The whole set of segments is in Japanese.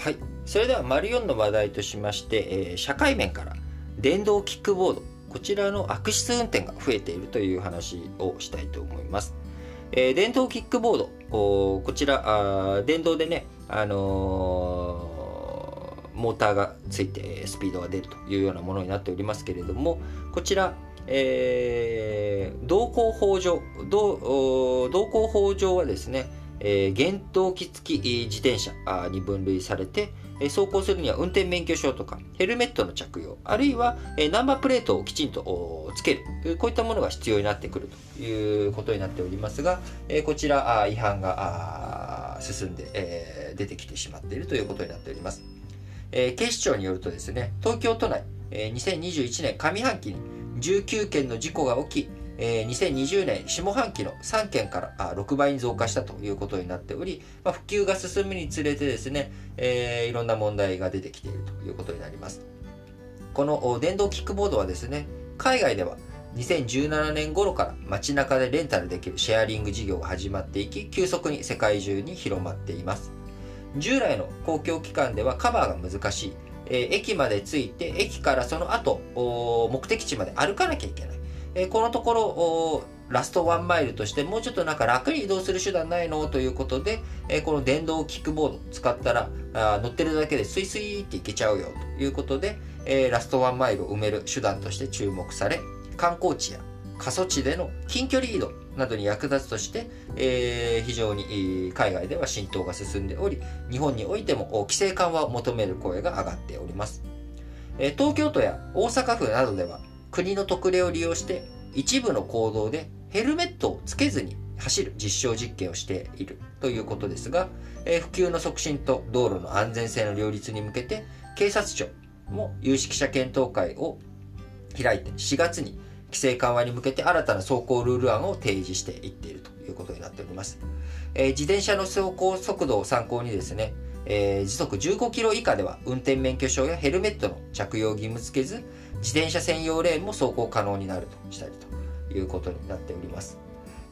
はい。それでは丸4の話題としまして、えー、社会面から電動キックボードこちらの悪質運転が増えているという話をしたいと思います、えー、電動キックボードこちらあ電動でね、あのー、モーターがついてスピードが出るというようなものになっておりますけれどもこちらえー、道交法上道道交法上はですね、えー、原動機付き自転車に分類されて、え走行するには運転免許証とかヘルメットの着用あるいは、えナンバープレートをきちんとつける。こういったものが必要になってくるということになっておりますが、えこちら違反が進んで、え出てきてしまっているということになっております、え警視庁によるとですね東京都内、え2021年上半期に19件の事故が起きえー、2020年下半期の3件からあ6倍に増加したということになっており、まあ、普及が進むにつれてですね、えー、いろんな問題が出てきているということになります。この電動キックボードはですね、海外では2017年頃から街中でレンタルできるシェアリング事業が始まっていき、急速に世界中に広まっています。従来の公共機関ではカバーが難しい、えー、駅まで着いて、駅からその後、目的地まで歩かなきゃいけない。えこのところラストワンマイルとしてもうちょっとなんか楽に移動する手段ないの？ということで、えこの電動キックボード使ったらあ乗ってるだけでスイスイっていけちゃうよということで、えラストワンマイルを埋める手段として注目され観光地や過疎地での近距離移動などに役立つとして、えー、非常に海外では浸透が進んでおり日本においても規制緩和を求める声が上がっております、え東京都や大阪府などでは国の特例を利用して一部の行動でヘルメットをつけずに走る実証実験をしているということですが、えー、普及の促進と道路の安全性の両立に向けて警察庁も有識者検討会を開いて4月に規制緩和に向けて新たな走行ルール案を提示していっているということになっております。えー、自転車の走行速度を参考にですね、えー、時速15キロ以下では運転免許証やヘルメットの着用義務付けず、自転車専用レーンも走行可能になるとしたりということになっております。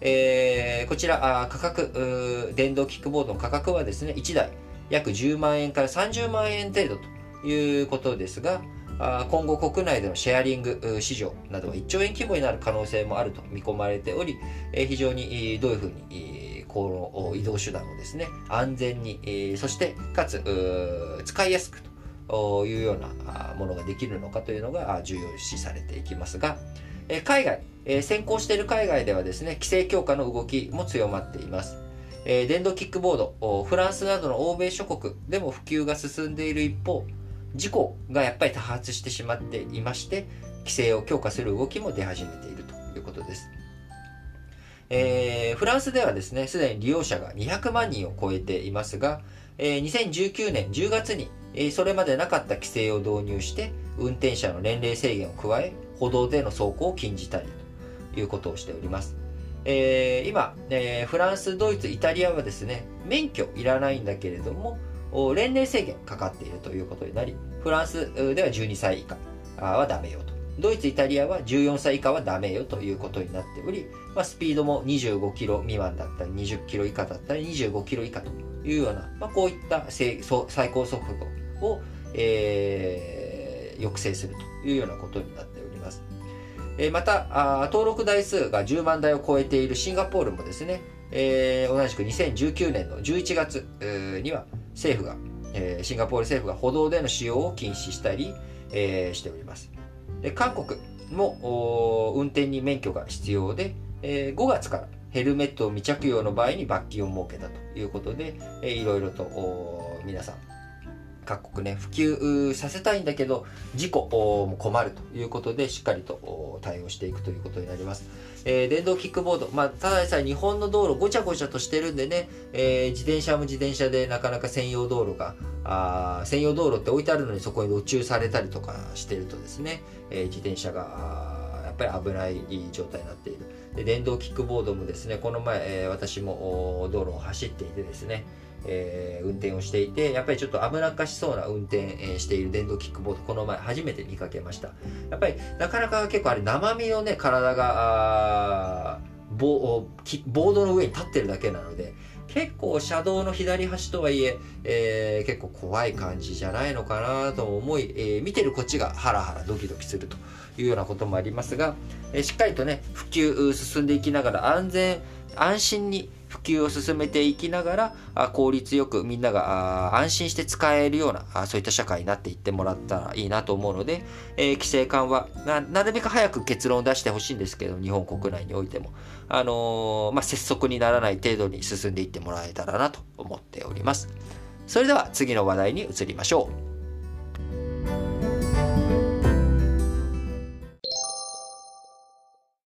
えー、こちらあ価格電動キックボードの価格はですね1台約10万円から30万円程度ということですが今後国内でのシェアリング市場などは1兆円規模になる可能性もあると見込まれており、非常にどういうふうにこの移動手段をですね安全に、えー、そしてかつ使いやすくというようなものができるのかというのが重要視されていきますがえ、海外え、先行している海外ではですね、規制強化の動きも強まっていますえ。電動キックボード、フランスなどの欧米諸国でも普及が進んでいる一方、事故がやっぱり多発してしまっていまして、規制を強化する動きも出始めているということです。えー、フランスではですね、すでに利用者が200万人を超えていますが、えー、2019年10月にえそれまでなかった規制を導入して運転者の年齢制限を加え歩道での走行を禁じたりということをしております、えー、今、えー、フランスドイツイタリアはですね免許いらないんだけれども年齢制限かかっているということになりフランスでは12歳以下はダメよと。ドイツ、イタリアは14歳以下はダメよということになっており、まあ、スピードも25キロ未満だったり、20キロ以下だったり、25キロ以下というような、まあ、こういった最高速度を、えー、抑制するというようなことになっております。えー、また、登録台数が10万台を超えているシンガポールもですね、えー、同じく2019年の11月には政府が、えー、シンガポール政府が歩道での使用を禁止したり、えー、しております。で韓国も運転に免許が必要で、えー、5月からヘルメットを未着用の場合に罰金を設けたということで、えー、いろいろと皆さん各国ね、普及させたいんだけど、事故も困るということで、しっかりと対応していくということになります。えー、電動キックボード、まあ、ただでさえ日本の道路ごちゃごちゃとしてるんでね、えー、自転車も自転車でなかなか専用道路が、あ専用道路って置いてあるのにそこに路中されたりとかしてるとですね、えー、自転車がやっぱり危ない状態になっている。で電動キックボードもですね、この前、え、私も道路を走っていてですね、えー、運転をしていて、やっぱりちょっと危なっかしそうな運転えしている電動キックボード、この前初めて見かけました。やっぱりなかなか結構あれ生身のね、体が、ボボードの上に立ってるだけなので結構車道の左端とはいええー、結構怖い感じじゃないのかなと思い、えー、見てるこっちがハラハラドキドキするというようなこともありますが、えー、しっかりとね普及進んでいきながら安全安心に普及を進めていきながら効率よくみんなが安心して使えるようなそういった社会になっていってもらったらいいなと思うので、え、規制緩和なるべく早く結論を出してほしいんですけど日本国内においても、あの、まあ、拙速にならない程度に進んでいってもらえたらなと思っております。それでは次の話題に移りましょう。